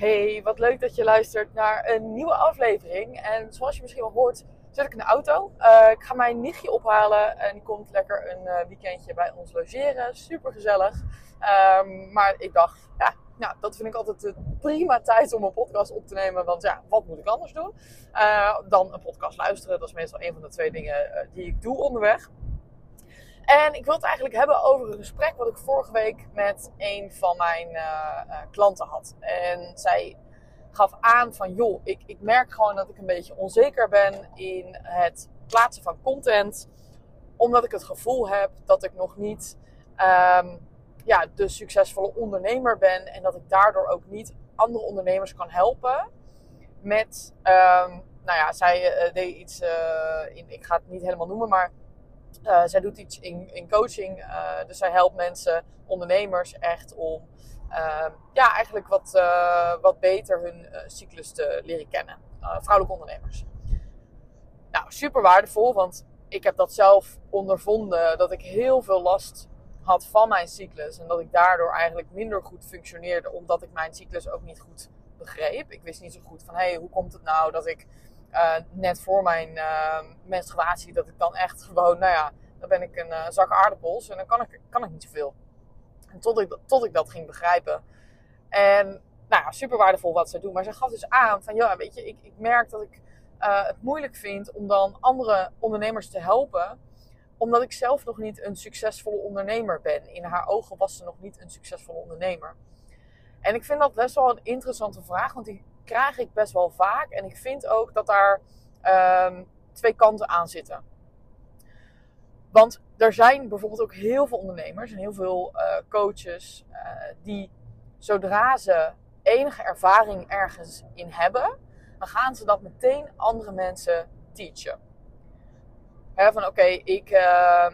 Hey, wat leuk dat je luistert naar een nieuwe aflevering. En zoals je misschien wel hoort, zit ik in de auto. Uh, ik ga mijn nichtje ophalen en die komt lekker een uh, weekendje bij ons logeren. Super gezellig. Um, maar ik dacht, ja, nou, dat vind ik altijd de prima tijd om een podcast op te nemen. Want ja, wat moet ik anders doen uh, dan een podcast luisteren? Dat is meestal een van de twee dingen die ik doe onderweg. En ik wil het eigenlijk hebben over een gesprek wat ik vorige week met een van mijn uh, uh, klanten had. En zij gaf aan van, joh, ik, ik merk gewoon dat ik een beetje onzeker ben in het plaatsen van content. Omdat ik het gevoel heb dat ik nog niet um, ja, de succesvolle ondernemer ben. En dat ik daardoor ook niet andere ondernemers kan helpen met... Um, nou ja, zij uh, deed iets, in, ik ga het niet helemaal noemen, maar uh, zij doet iets in, in coaching. Uh, dus zij helpt mensen, ondernemers, echt om uh, ja, eigenlijk wat, wat beter hun cyclus te leren kennen. vrouwelijke ondernemers. Nou, super waardevol, want ik heb dat zelf ondervonden dat ik heel veel last had van mijn cyclus. En dat ik daardoor eigenlijk minder goed functioneerde, omdat ik mijn cyclus ook niet goed begreep. Ik wist niet zo goed van, hé, hey, hoe komt het nou dat ik uh, net voor mijn uh, menstruatie, dat ik dan echt gewoon, nou ja, dan ben ik een uh, zak aardappels en dan kan ik, kan ik niet zoveel. En tot ik, tot ik dat ging begrijpen. En nou ja, super waardevol wat ze doen. Maar ze gaf dus aan van, ja, weet je, ik, ik merk dat ik het moeilijk vind om dan andere ondernemers te helpen. Omdat ik zelf nog niet een succesvolle ondernemer ben. In haar ogen was ze nog niet een succesvolle ondernemer. En ik vind dat best wel een interessante vraag, want die krijg ik best wel vaak. En ik vind ook dat daar um, twee kanten aan zitten. Want er zijn bijvoorbeeld ook heel veel ondernemers en heel veel uh, coaches uh, die zodra ze enige ervaring ergens in hebben, dan gaan ze dat meteen andere mensen teachen. He, van oké, ik, uh,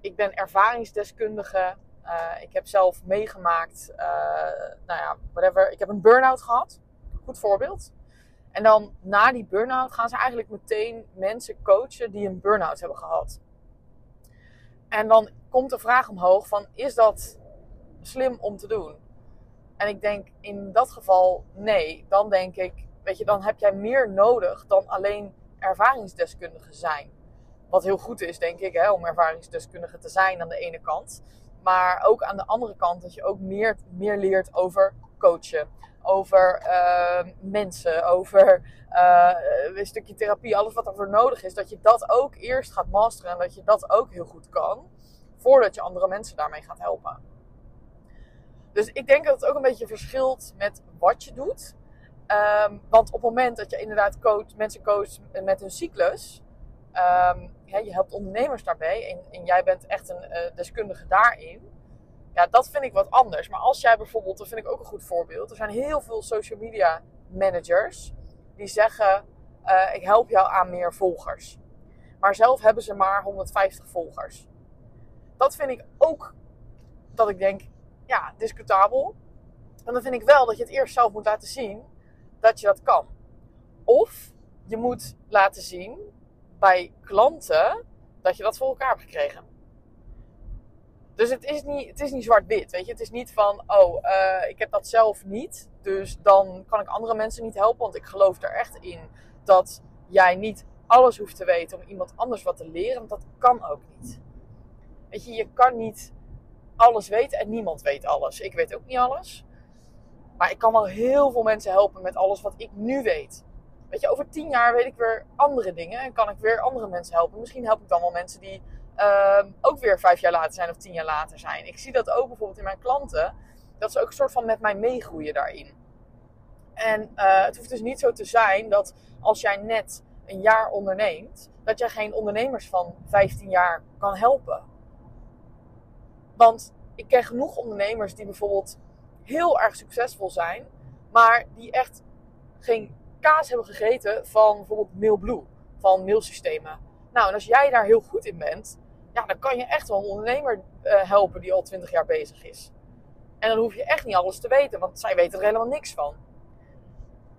ik ben ervaringsdeskundige. Uh, ik heb zelf meegemaakt, nou ja, whatever. Ik heb een burn-out gehad. Voorbeeld. En dan na die burn-out gaan ze eigenlijk meteen mensen coachen die een burn-out hebben gehad. En dan komt de vraag omhoog van, is dat slim om te doen? En ik denk in dat geval nee. Dan denk ik, weet je, dan heb jij meer nodig dan alleen ervaringsdeskundige zijn. Wat heel goed is, denk ik, hè, om ervaringsdeskundige te zijn aan de ene kant. Maar ook aan de andere kant dat je ook meer, meer leert over coachen. Over uh, mensen, over uh, een stukje therapie, alles wat er voor nodig is. Dat je dat ook eerst gaat masteren en dat je dat ook heel goed kan. Voordat je andere mensen daarmee gaat helpen. Dus ik denk dat het ook een beetje verschilt met wat je doet. Um, want op het moment dat je inderdaad coach, mensen coacht met hun cyclus. Ja, je helpt ondernemers daarbij. En, en jij bent echt een uh, deskundige daarin. Ja, dat vind ik wat anders. Maar als jij bijvoorbeeld, dat vind ik ook een goed voorbeeld. Er zijn heel veel social media managers die zeggen: uh, Ik help jou aan meer volgers. Maar zelf hebben ze maar 150 volgers. Dat vind ik ook dat ik denk: Ja, discutabel. En dan vind ik wel dat je het eerst zelf moet laten zien dat je dat kan. Of je moet laten zien bij klanten dat je dat voor elkaar hebt gekregen. Dus het is niet, niet zwart-wit, weet je. Het is niet van, oh, uh, ik heb dat zelf niet. Dus dan kan ik andere mensen niet helpen. Want ik geloof er echt in dat jij niet alles hoeft te weten om iemand anders wat te leren. Want dat kan ook niet. Weet je, je kan niet alles weten en niemand weet alles. Ik weet ook niet alles. Maar ik kan wel heel veel mensen helpen met alles wat ik nu weet. Weet je, over tien jaar weet ik weer andere dingen en kan ik weer andere mensen helpen. Misschien help ik dan wel mensen die uh, ook weer vijf jaar later zijn of tien jaar later zijn. Ik zie dat ook bijvoorbeeld in mijn klanten, dat ze ook een soort van met mij meegroeien daarin. En uh, het hoeft dus niet zo te zijn dat als jij net een jaar onderneemt, dat jij geen ondernemers van 15 jaar kan helpen. Want ik ken genoeg ondernemers die bijvoorbeeld heel erg succesvol zijn, maar die echt geen kaas hebben gegeten van bijvoorbeeld MailBlue, van mailsystemen. Nou, en als jij daar heel goed in bent, ja, dan kan je echt wel een ondernemer uh, helpen die al 20 jaar bezig is. En dan hoef je echt niet alles te weten, want zij weten er helemaal niks van.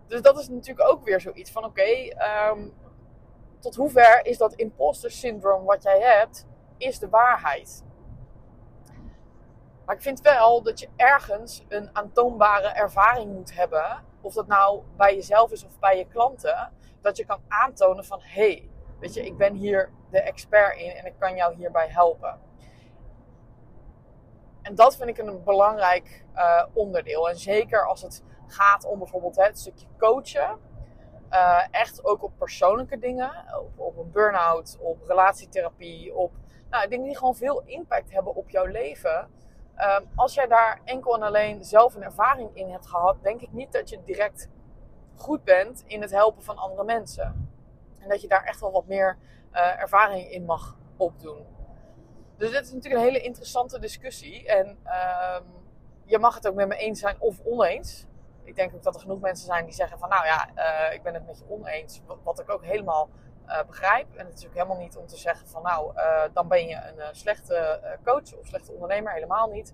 Dus dat is natuurlijk ook weer zoiets van: oké, um, tot hoever is dat imposter syndroom wat jij hebt, is de waarheid? Maar ik vind wel dat je ergens een aantoonbare ervaring moet hebben. Of dat nou bij jezelf is of bij je klanten. Dat je kan aantonen van hé, hey, weet je, ik ben hier de expert in en ik kan jou hierbij helpen. En dat vind ik een belangrijk uh, onderdeel. En zeker als het gaat om bijvoorbeeld het stukje coachen. Uh, echt ook op persoonlijke dingen. Op, op een burn-out, op relatietherapie, op nou, dingen die gewoon veel impact hebben op jouw leven. Uh, als jij daar enkel en alleen zelf een ervaring in hebt gehad, denk ik niet dat je direct goed bent in het helpen van andere mensen. En dat je daar echt wel wat meer uh, ervaring in mag opdoen. Dus dit is natuurlijk een hele interessante discussie. En uh, je mag het ook met me eens zijn of oneens. Ik denk ook dat er genoeg mensen zijn die zeggen van nou ja, uh, ik ben het met je oneens. Wat ik ook helemaal uh, begrijp. En het is ook helemaal niet om te zeggen van nou, dan ben je een slechte coach of slechte ondernemer. Helemaal niet.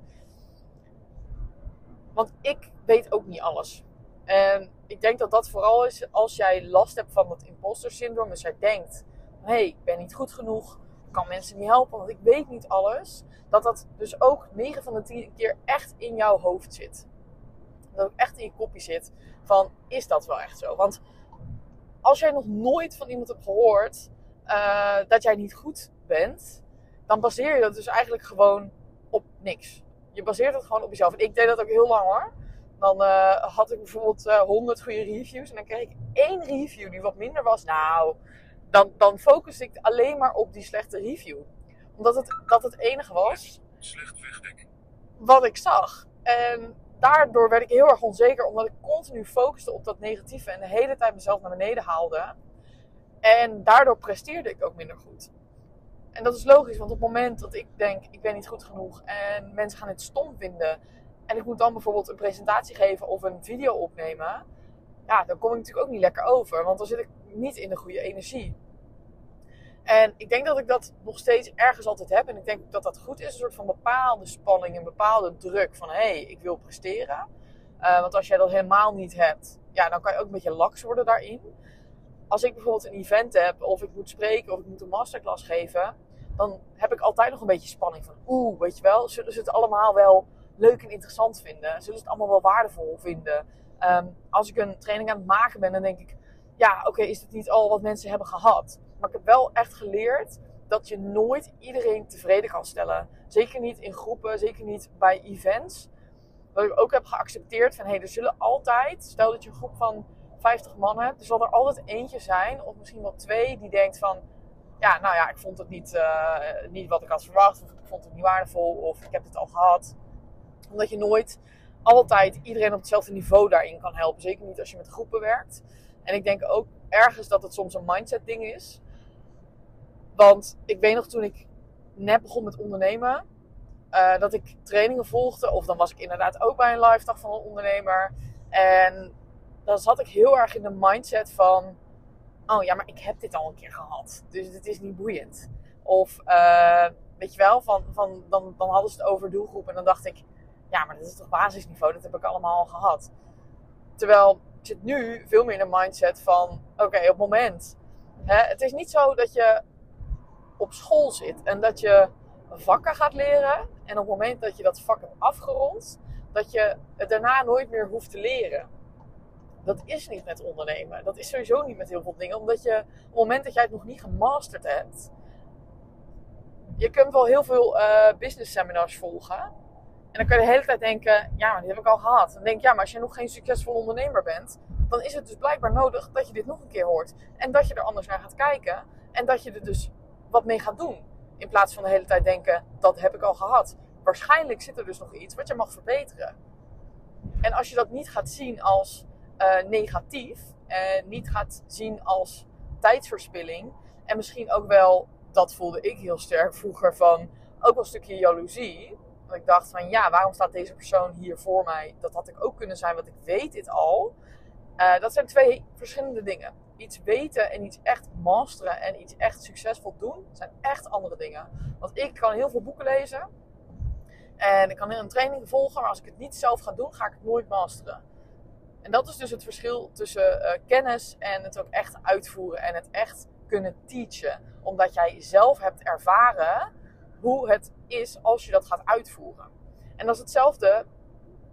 Want ik weet ook niet alles. En ik denk dat dat vooral is als jij last hebt van het imposter syndroom. Dus jij denkt, hé, hey, ik ben niet goed genoeg kan mensen niet helpen, want ik weet niet alles. Dat dat dus ook 9 van de 10 keer echt in jouw hoofd zit. Dat ook echt in je kopje zit van, is dat wel echt zo? Want als jij nog nooit van iemand hebt gehoord uh, dat jij niet goed bent, dan baseer je dat dus eigenlijk gewoon op niks. Je baseert het gewoon op jezelf. En ik deed dat ook heel lang hoor. Dan uh, had ik bijvoorbeeld uh, 100 goede reviews en dan kreeg ik één review die wat minder was. Nou, dan, dan focus ik alleen maar op die slechte review. Omdat het, dat het enige was. Wat ik zag. En daardoor werd ik heel erg onzeker, omdat ik continu focuste op dat negatieve en de hele tijd mezelf naar beneden haalde. En daardoor presteerde ik ook minder goed. En dat is logisch, want op het moment dat ik denk, ik ben niet goed genoeg en mensen gaan het stom vinden. En ik moet dan bijvoorbeeld een presentatie geven of een video opnemen. Ja, dan kom ik natuurlijk ook niet lekker over, want dan zit ik niet in de goede energie. En ik denk dat ik dat nog steeds ergens altijd heb. En ik denk dat dat goed is. Een soort van bepaalde spanning, een bepaalde druk van hé, hey, ik wil presteren. Uh, want als jij dat helemaal niet hebt, ja, dan kan je ook een beetje laks worden daarin. Als ik bijvoorbeeld een event heb, of ik moet spreken, of ik moet een masterclass geven, dan heb ik altijd nog een beetje spanning van oeh, weet je wel, zullen ze het allemaal wel leuk en interessant vinden? Zullen ze het allemaal wel waardevol vinden? Um, als ik een training aan het maken ben, dan denk ik, ja, oké, is dit niet al wat mensen hebben gehad? Maar ik heb wel echt geleerd dat je nooit iedereen tevreden kan stellen. Zeker niet in groepen, zeker niet bij events. Wat ik ook heb geaccepteerd van, hé, hey, er zullen altijd, stel dat je een groep van 50 man hebt, er zal er altijd eentje zijn, of misschien wel twee, die denkt van, ja, nou ja, ik vond het niet, uh, niet wat ik had verwacht, of ik vond het niet waardevol, of ik heb het al gehad. Omdat je nooit altijd iedereen op hetzelfde niveau daarin kan helpen. Zeker niet als je met groepen werkt. En ik denk ook ergens dat het soms een mindset ding is. Want ik weet nog toen ik net begon met ondernemen, uh, dat ik trainingen volgde. Of dan was ik inderdaad ook bij een live dag van een ondernemer. En dan zat ik heel erg in de mindset van: oh ja, maar ik heb dit al een keer gehad. Dus het is niet boeiend. Of uh, weet je wel, van, van, dan, dan hadden ze het over doelgroep. En dan dacht ik: ja, maar dat is toch basisniveau? Dat heb ik allemaal al gehad. Terwijl zit nu veel meer in de mindset van: oké, op het moment. Hè, het is niet zo dat je op school zit en dat je vakken gaat leren. En op het moment dat je dat vak hebt afgerond, dat je het daarna nooit meer hoeft te leren. Dat is niet met ondernemen. Dat is sowieso niet met heel veel dingen. Omdat je op het moment dat jij het nog niet gemasterd hebt. Je kunt wel heel veel uh, business seminars volgen. En dan kun je de hele tijd denken, ja, maar die heb ik al gehad. Dan denk je, ja, maar als je nog geen succesvol ondernemer bent, dan is het dus blijkbaar nodig dat je dit nog een keer hoort. En dat je er anders naar gaat kijken. En dat je er dus wat mee gaat doen. In plaats van de hele tijd denken, dat heb ik al gehad. Waarschijnlijk zit er dus nog iets wat je mag verbeteren. En als je dat niet gaat zien als uh, negatief, en niet gaat zien als tijdsverspilling, en misschien ook wel, dat voelde ik heel sterk vroeger van, ook wel een stukje jaloezie. Dat ik dacht van, ja, waarom staat deze persoon hier voor mij? Dat had ik ook kunnen zijn, want ik weet dit al. Uh, dat zijn twee verschillende dingen iets weten en iets echt masteren en iets echt succesvol doen, zijn echt andere dingen. Want ik kan heel veel boeken lezen en ik kan een training volgen, maar als ik het niet zelf ga doen, ga ik het nooit masteren. En dat is dus het verschil tussen uh, kennis en het ook echt uitvoeren en het echt kunnen teachen. Omdat jij zelf hebt ervaren hoe het is als je dat gaat uitvoeren. En dat is hetzelfde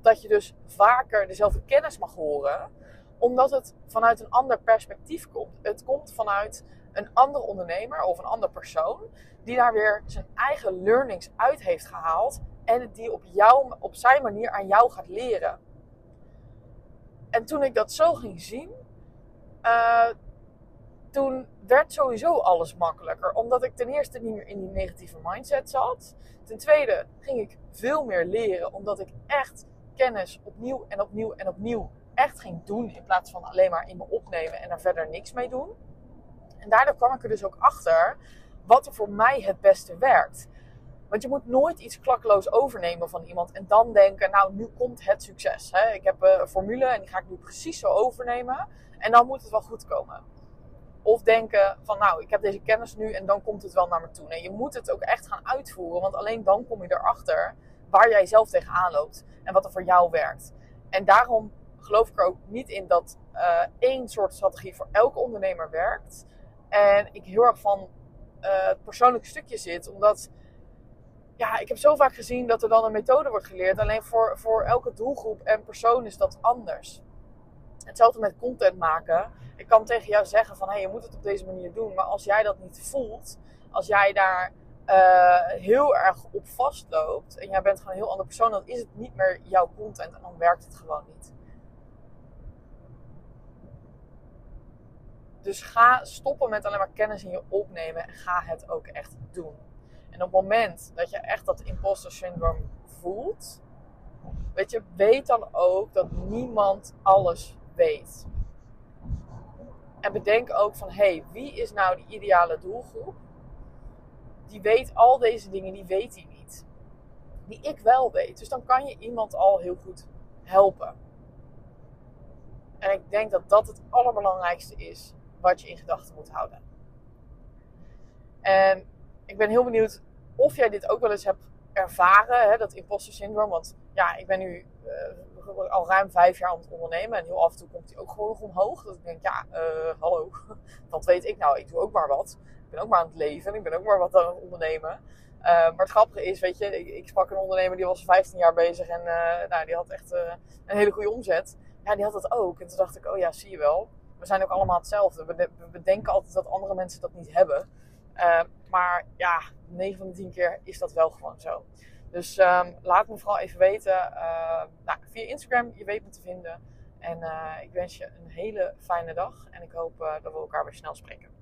dat je dus vaker dezelfde kennis mag horen, omdat het vanuit een ander perspectief komt. Het komt vanuit een andere ondernemer of een ander persoon die daar weer zijn eigen learnings uit heeft gehaald en die op, jou, op zijn manier aan jou gaat leren. En toen ik dat zo ging zien, uh, toen werd sowieso alles makkelijker. Omdat ik ten eerste niet meer in die negatieve mindset zat. Ten tweede ging ik veel meer leren, omdat ik echt kennis opnieuw en opnieuw en opnieuw echt ging doen. In plaats van alleen maar in me opnemen en er verder niks mee doen. En daardoor kwam ik er dus ook achter wat er voor mij het beste werkt. Want je moet nooit iets klakkeloos overnemen van iemand en dan denken, nou nu komt het succes. Hè? Ik heb een formule en die ga ik nu precies zo overnemen en dan moet het wel goed komen. Of denken van nou, ik heb deze kennis nu en dan komt het wel naar me toe. Nee, je moet het ook echt gaan uitvoeren, want alleen dan kom je erachter waar jij zelf tegenaan loopt en wat er voor jou werkt. En daarom geloof ik er ook niet in dat uh, één soort strategie voor elke ondernemer werkt. En ik heel erg van uh, het persoonlijke stukje zit, omdat ja, ik heb zo vaak gezien dat er dan een methode wordt geleerd. Alleen voor, voor elke doelgroep en persoon is dat anders. Hetzelfde met content maken. Ik kan tegen jou zeggen van hey, je moet het op deze manier doen. Maar als jij dat niet voelt, als jij daar uh, heel erg op vastloopt en jij bent gewoon een heel ander persoon, dan is het niet meer jouw content en dan werkt het gewoon niet. Dus ga stoppen met alleen maar kennis in je opnemen en ga het ook echt doen. En op het moment dat je echt dat imposter syndroom voelt, weet je, weet dan ook dat niemand alles weet. En bedenk ook van, hé, hey, wie is nou die ideale doelgroep? Die weet al deze dingen, die weet hij niet. Die ik wel weet. Dus dan kan je iemand al heel goed helpen. En ik denk dat dat het allerbelangrijkste is wat je in gedachten moet houden. En ik ben heel benieuwd of jij dit ook wel eens hebt ervaren, hè, dat imposter syndroom. Want ja, ik ben nu uh, al ruim vijf jaar aan het ondernemen. En heel af en toe komt hij ook gewoon nog omhoog. Dat ik denk, ja, uh, hallo, wat weet ik nou? Ik doe ook maar wat. Ik ben ook maar aan het leven. Ik ben ook maar wat aan het ondernemen. Uh, maar het grappige is, weet je, ik, ik, sprak een ondernemer die was 15 jaar bezig. En nou, die had echt een hele goede omzet. Ja, die had dat ook. En toen dacht ik, oh ja, zie je wel. We zijn ook allemaal hetzelfde. We, we denken altijd dat andere mensen dat niet hebben. Maar ja, 9 van de 10 keer is dat wel gewoon zo. Dus um, laat me vooral even weten. Uh, nou, via Instagram, je weet me te vinden. En uh, ik wens je een hele fijne dag. En ik hoop dat we elkaar weer snel spreken.